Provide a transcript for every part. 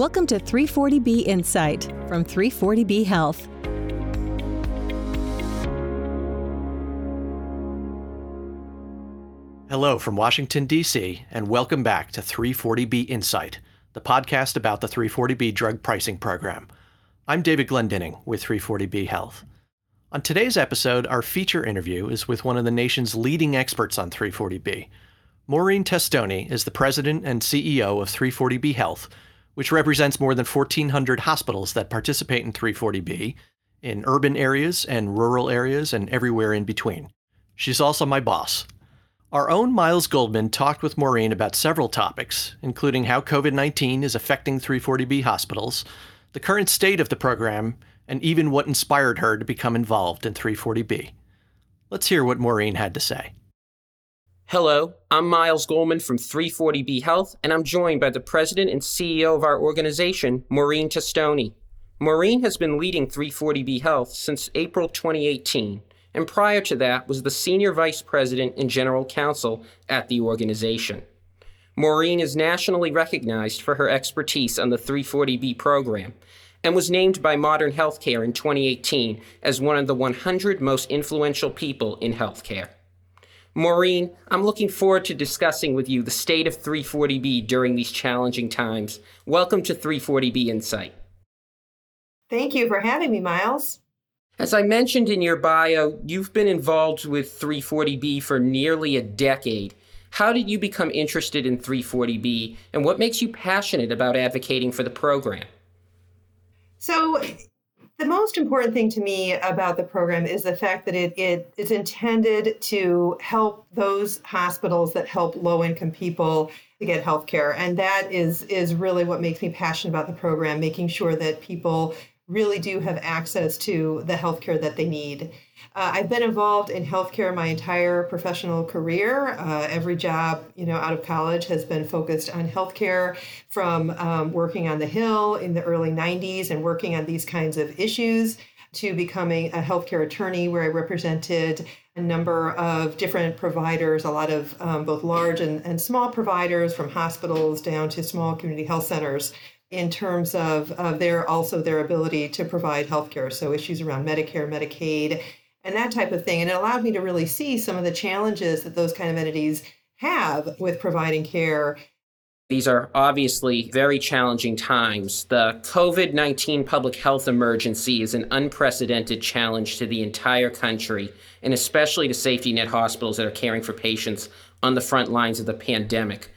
Welcome to 340B Insight from 340B Health. Hello from Washington, D.C., and welcome back to 340B Insight, the podcast about the 340B drug pricing program. I'm David Glendinning with 340B Health. On today's episode, our feature interview is with one of the nation's leading experts on 340B. Maureen Testoni is the president and CEO of 340B Health, which represents more than 1,400 hospitals that participate in 340B in urban areas and rural areas and everywhere in between. She's also my boss. Our own Miles Goldman talked with Maureen about several topics, including how COVID 19 is affecting 340B hospitals, the current state of the program, and even what inspired her to become involved in 340B. Let's hear what Maureen had to say. Hello, I'm Miles Goldman from 340B Health, and I'm joined by the president and CEO of our organization, Maureen Testoni. Maureen has been leading 340B Health since April 2018, and prior to that was the senior vice president and general counsel at the organization. Maureen is nationally recognized for her expertise on the 340B program and was named by Modern Healthcare in 2018 as one of the 100 most influential people in healthcare. Maureen, I'm looking forward to discussing with you the state of 340B during these challenging times. Welcome to 340B Insight. Thank you for having me, Miles. As I mentioned in your bio, you've been involved with 340B for nearly a decade. How did you become interested in 340B, and what makes you passionate about advocating for the program? So, the most important thing to me about the program is the fact that it, it is intended to help those hospitals that help low income people to get health care. And that is, is really what makes me passionate about the program, making sure that people really do have access to the health care that they need. Uh, I've been involved in healthcare my entire professional career. Uh, every job, you know, out of college has been focused on healthcare. From um, working on the Hill in the early '90s and working on these kinds of issues, to becoming a healthcare attorney, where I represented a number of different providers, a lot of um, both large and, and small providers, from hospitals down to small community health centers in terms of, of their also their ability to provide healthcare. So issues around Medicare, Medicaid, and that type of thing. And it allowed me to really see some of the challenges that those kind of entities have with providing care. These are obviously very challenging times. The COVID 19 public health emergency is an unprecedented challenge to the entire country, and especially to safety net hospitals that are caring for patients on the front lines of the pandemic.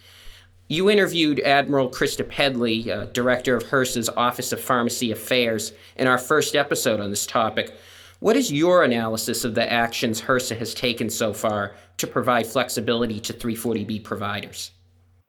You interviewed Admiral Krista Pedley, uh, director of HRSA's Office of Pharmacy Affairs, in our first episode on this topic. What is your analysis of the actions HRSA has taken so far to provide flexibility to 340B providers?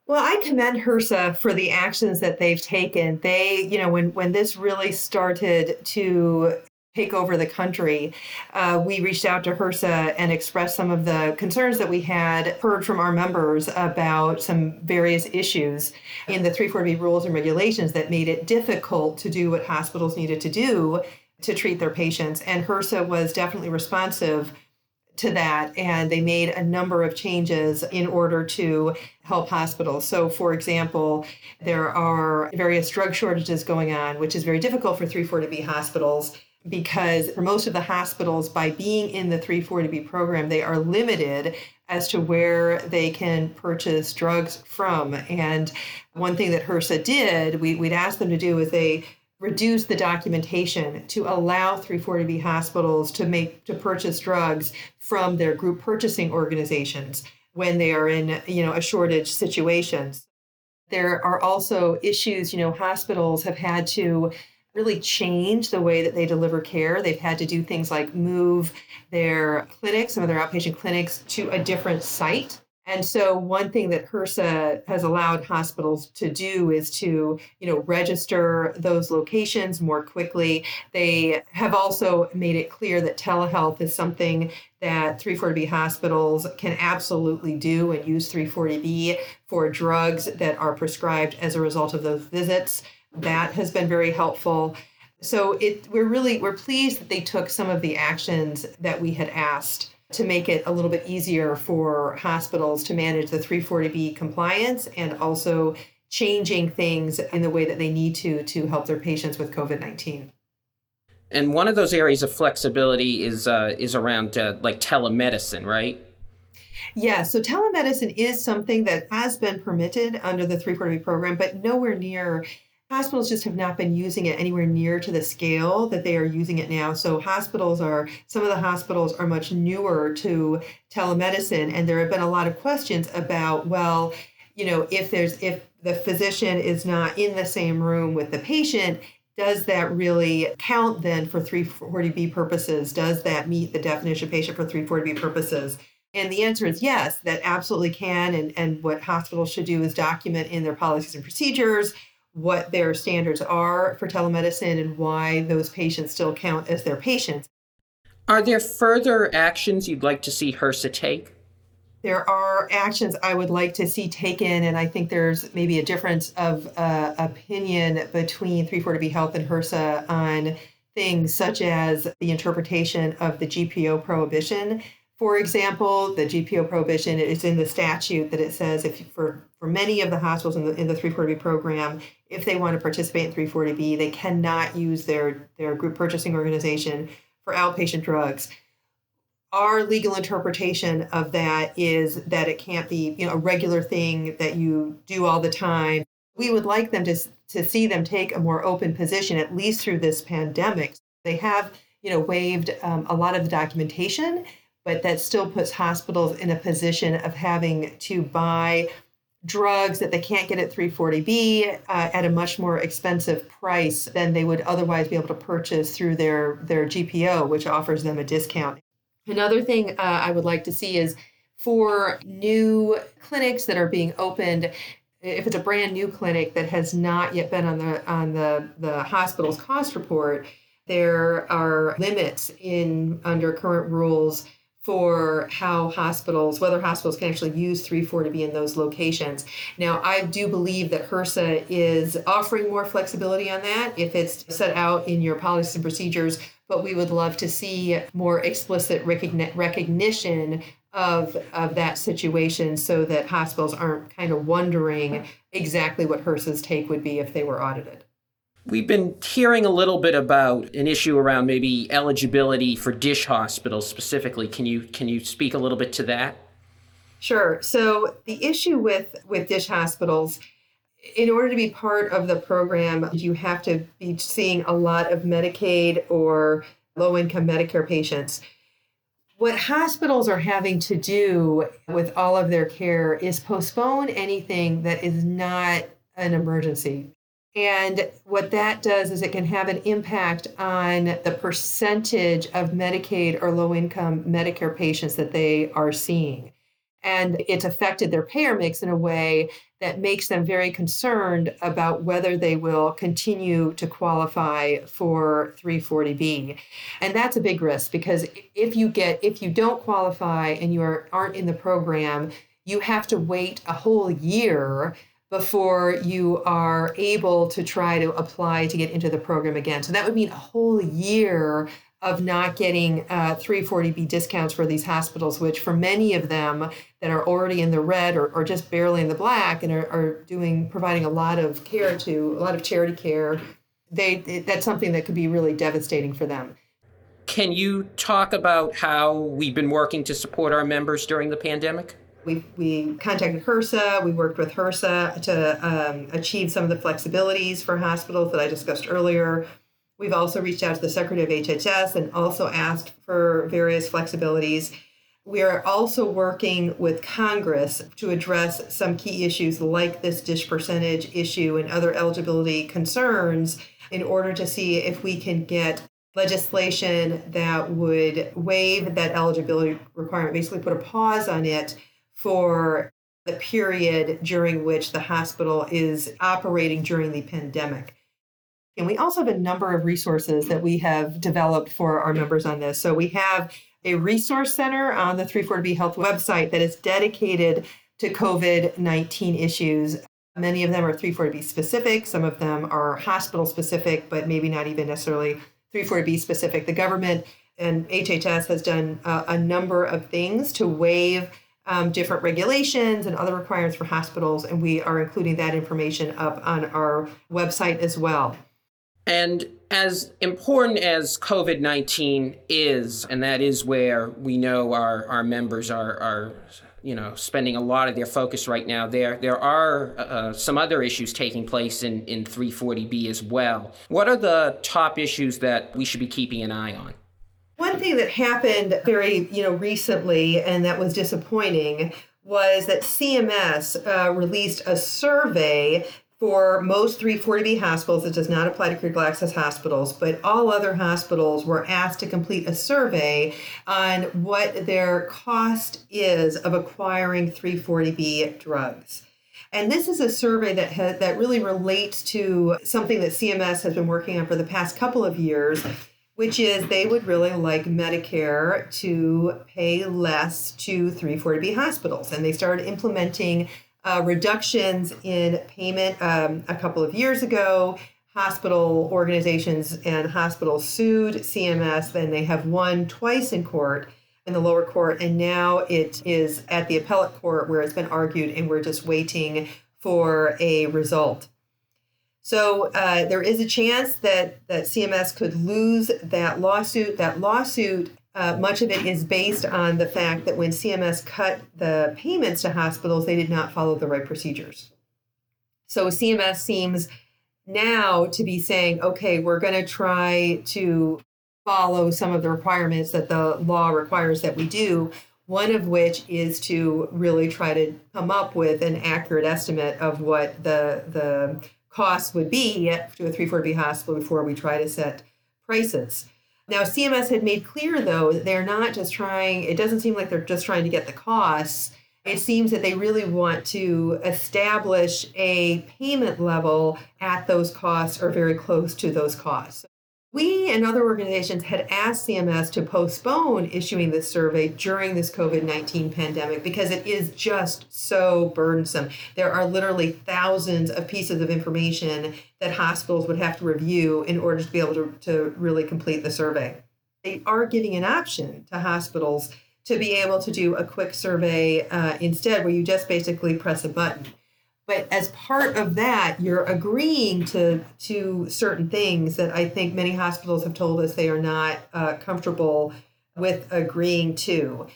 Well, I commend HRSA for the actions that they've taken. They, you know, when when this really started to take over the country, uh, we reached out to HRSA and expressed some of the concerns that we had heard from our members about some various issues in the 340B rules and regulations that made it difficult to do what hospitals needed to do to treat their patients. And HRSA was definitely responsive to that and they made a number of changes in order to help hospitals. So for example, there are various drug shortages going on, which is very difficult for 340B hospitals because for most of the hospitals by being in the 340B program, they are limited as to where they can purchase drugs from. And one thing that HRSA did, we, would ask them to do is they reduce the documentation to allow 340B hospitals to make to purchase drugs from their group purchasing organizations when they are in you know a shortage situations. There are also issues you know hospitals have had to really change the way that they deliver care. They've had to do things like move their clinics some of their outpatient clinics to a different site and so one thing that HRSA has allowed hospitals to do is to, you know, register those locations more quickly. They have also made it clear that telehealth is something that 340B hospitals can absolutely do and use 340B for drugs that are prescribed as a result of those visits. That has been very helpful. So it we're really we're pleased that they took some of the actions that we had asked to make it a little bit easier for hospitals to manage the 340B compliance and also changing things in the way that they need to to help their patients with COVID 19. And one of those areas of flexibility is uh, is around uh, like telemedicine, right? Yeah, so telemedicine is something that has been permitted under the 340B program, but nowhere near hospitals just have not been using it anywhere near to the scale that they are using it now. So hospitals are some of the hospitals are much newer to telemedicine and there have been a lot of questions about well, you know, if there's if the physician is not in the same room with the patient, does that really count then for 340B purposes? Does that meet the definition of patient for 340B purposes? And the answer is yes, that absolutely can. And, and what hospitals should do is document in their policies and procedures what their standards are for telemedicine and why those patients still count as their patients. Are there further actions you'd like to see HRSA take? There are actions I would like to see taken, and I think there's maybe a difference of uh, opinion between 340B Health and HRSA on things such as the interpretation of the GPO prohibition for example, the GPO prohibition is in the statute that it says if for, for many of the hospitals in the, in the 340B program, if they want to participate in 340B, they cannot use their, their group purchasing organization for outpatient drugs. Our legal interpretation of that is that it can't be you know, a regular thing that you do all the time. We would like them to, to see them take a more open position, at least through this pandemic. They have you know, waived um, a lot of the documentation but that still puts hospitals in a position of having to buy drugs that they can't get at 340B uh, at a much more expensive price than they would otherwise be able to purchase through their, their GPO, which offers them a discount. Another thing uh, I would like to see is for new clinics that are being opened, if it's a brand new clinic that has not yet been on the on the, the hospital's cost report, there are limits in under current rules for how hospitals, whether hospitals can actually use 340B in those locations. Now, I do believe that HRSA is offering more flexibility on that if it's set out in your policies and procedures, but we would love to see more explicit recognition of, of that situation so that hospitals aren't kind of wondering exactly what HRSA's take would be if they were audited. We've been hearing a little bit about an issue around maybe eligibility for DSH hospitals specifically. Can you can you speak a little bit to that? Sure. So the issue with with DSH hospitals in order to be part of the program, you have to be seeing a lot of Medicaid or low income Medicare patients. What hospitals are having to do with all of their care is postpone anything that is not an emergency. And what that does is it can have an impact on the percentage of Medicaid or low income Medicare patients that they are seeing. And it's affected their payer mix in a way that makes them very concerned about whether they will continue to qualify for 340B. And that's a big risk because if you get if you don't qualify and you are, aren't in the program, you have to wait a whole year before you are able to try to apply to get into the program again. So that would mean a whole year of not getting uh, 340B discounts for these hospitals, which for many of them that are already in the red or, or just barely in the black and are, are doing providing a lot of care to a lot of charity care, they that's something that could be really devastating for them. Can you talk about how we've been working to support our members during the pandemic? We, we contacted HRSA. We worked with HRSA to um, achieve some of the flexibilities for hospitals that I discussed earlier. We've also reached out to the Secretary of HHS and also asked for various flexibilities. We are also working with Congress to address some key issues like this DSH percentage issue and other eligibility concerns in order to see if we can get legislation that would waive that eligibility requirement, basically put a pause on it for the period during which the hospital is operating during the pandemic. And we also have a number of resources that we have developed for our members on this. So we have a resource center on the 340B Health website that is dedicated to COVID 19 issues. Many of them are 340B specific, some of them are hospital specific, but maybe not even necessarily 340B specific. The government and HHS has done a number of things to waive um, different regulations and other requirements for hospitals, and we are including that information up on our website as well. And as important as COVID 19 is, and that is where we know our, our members are, are you know, spending a lot of their focus right now. There, there are uh, some other issues taking place in, in 340B as well. What are the top issues that we should be keeping an eye on? One thing that happened very, you know, recently and that was disappointing was that CMS uh, released a survey for most 340B hospitals. It does not apply to critical access hospitals, but all other hospitals were asked to complete a survey on what their cost is of acquiring 340B drugs. And this is a survey that that really relates to something that CMS has been working on for the past couple of years, which is they would really like Medicare to pay less to 340B hospitals. And they started implementing uh, reductions in payment um, a couple of years ago. Hospital organizations and hospitals sued CMS, and they have won twice in court in the lower court, and now it is at the appellate court where it's been argued, and we're just waiting for a result. So uh, there is a chance that that CMS could lose that lawsuit. That lawsuit uh, much of it is based on the fact that when CMS cut the payments to hospitals, they did not follow the right procedures. So CMS seems now to be saying, okay, we're going to try to follow some of the requirements that the law requires that we do. One of which is to really try to come up with an accurate estimate of what the the cost would be to a 340B hospital before we try to set prices. Now, CMS had made clear, though, that they're not just trying, it doesn't seem like they're just trying to get the costs. It seems that they really want to establish a payment level at those costs or very close to those costs. We and other organizations had asked CMS to postpone issuing this survey during this COVID 19 pandemic because it is just so burdensome. There are literally thousands of pieces of information that hospitals would have to review in order to be able to, to really complete the survey. They are giving an option to hospitals to be able to do a quick survey uh, instead, where you just basically press a button but as part of that you're agreeing to to certain things that i think many hospitals have told us they are not uh, comfortable with agreeing to.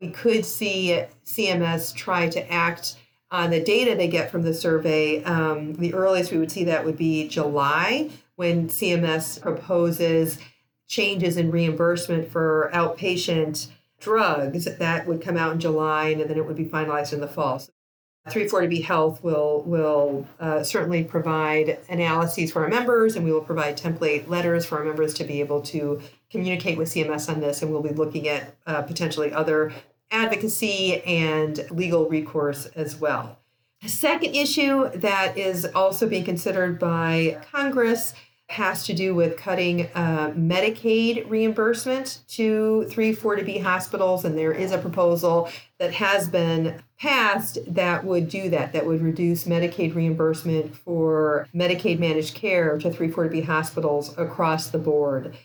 We could see cms try to act on the data they get from the survey um, the earliest we would see that would be july when cms proposes changes in reimbursement for outpatient drugs that would come out in july and then it would be finalized in the fall 340B Health will will uh, certainly provide analyses for our members, and we will provide template letters for our members to be able to communicate with CMS on this. And we'll be looking at uh, potentially other advocacy and legal recourse as well. The second issue that is also being considered by Congress has to do with cutting uh, Medicaid reimbursement to 340B hospitals. And there is a proposal that has been passed that would do that, that would reduce Medicaid reimbursement for Medicaid managed care to 340B hospitals across the board.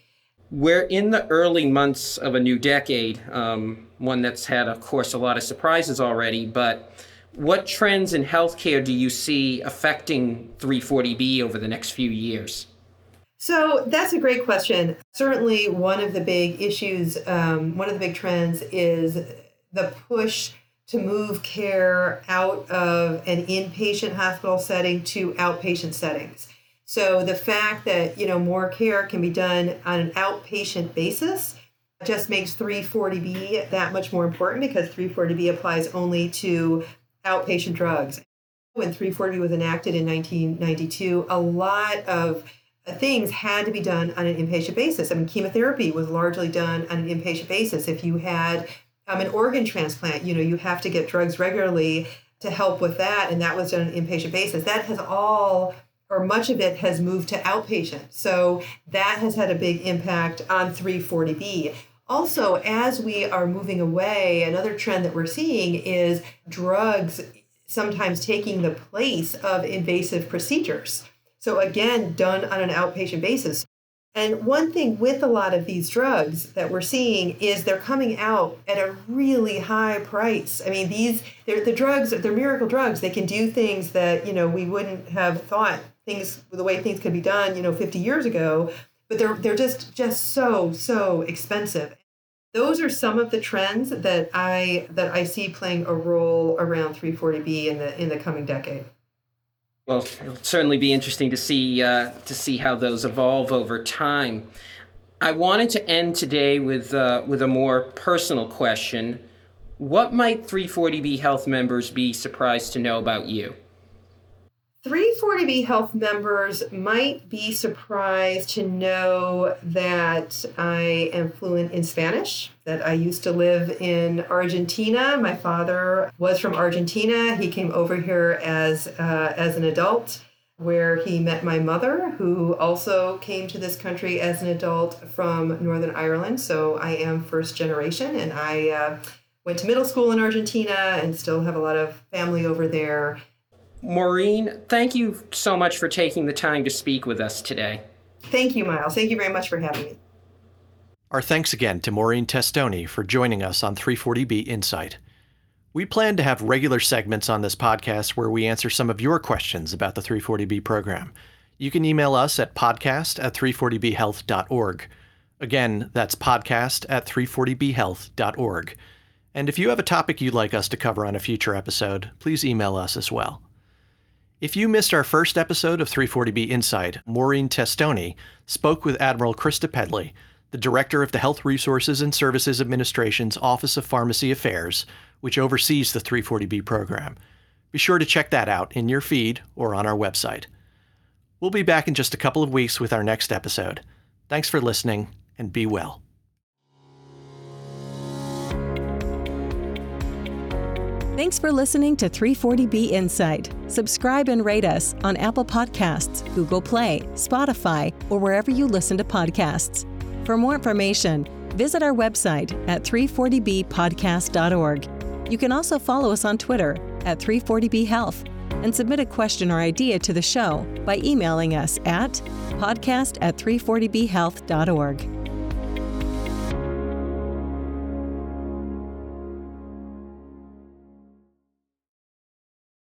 We're in the early months of a new decade, um, one that's had, of course, a lot of surprises already, but what trends in healthcare do you see affecting 340B over the next few years? So that's a great question. Certainly, one of the big issues, um, one of the big trends is the push to move care out of an inpatient hospital setting to outpatient settings. So the fact that you know more care can be done on an outpatient basis just makes 340B that much more important because 340B applies only to outpatient drugs. When 340B was enacted in 1992, a lot of things had to be done on an inpatient basis. I mean, chemotherapy was largely done on an inpatient basis. If you had um, an organ transplant, you know, you have to get drugs regularly to help with that, and that was done on an inpatient basis. That has all or much of it has moved to outpatient. So that has had a big impact on 340B. Also, as we are moving away, another trend that we're seeing is drugs sometimes taking the place of invasive procedures. So again, done on an outpatient basis. And one thing with a lot of these drugs that we're seeing is they're coming out at a really high price. I mean, these they're the drugs, they're miracle drugs. They can do things that, you know, we wouldn't have thought things the way things could be done, you know, 50 years ago, but they're they're just just so so expensive. Those are some of the trends that I that I see playing a role around 340B in the in the coming decade. Well, it'll certainly be interesting to see uh, to see how those evolve over time. I wanted to end today with uh, with a more personal question. What might 340B Health members be surprised to know about you? 340B Health members might be surprised to know that I am fluent in Spanish, that I used to live in Argentina. My father was from Argentina. He came over here as, uh, as an adult, where he met my mother, who also came to this country as an adult from Northern Ireland. So I am first generation, and I uh, went to middle school in Argentina and still have a lot of family over there Maureen, thank you so much for taking the time to speak with us today. Thank you, Miles. Thank you very much for having me. Our thanks again to Maureen Testoni for joining us on 340B Insight. We plan to have regular segments on this podcast where we answer some of your questions about the 340B program. You can email us at podcast at 340bhealth.org. Again, that's podcast at 340bhealth.org. And if you have a topic you'd like us to cover on a future episode, please email us as well. If you missed our first episode of 340B Insight, Maureen Testoni spoke with Admiral Krista Pedley, the director of the Health Resources and Services Administration's Office of Pharmacy Affairs, which oversees the 340B program. Be sure to check that out in your feed or on our website. We'll be back in just a couple of weeks with our next episode. Thanks for listening and be well. Thanks for listening to 340B Insight. Subscribe and rate us on Apple Podcasts, Google Play, Spotify, or wherever you listen to podcasts. For more information, visit our website at 340bpodcast.org. You can also follow us on Twitter at 340B Health and submit a question or idea to the show by emailing us at podcast at 340bhealth.org.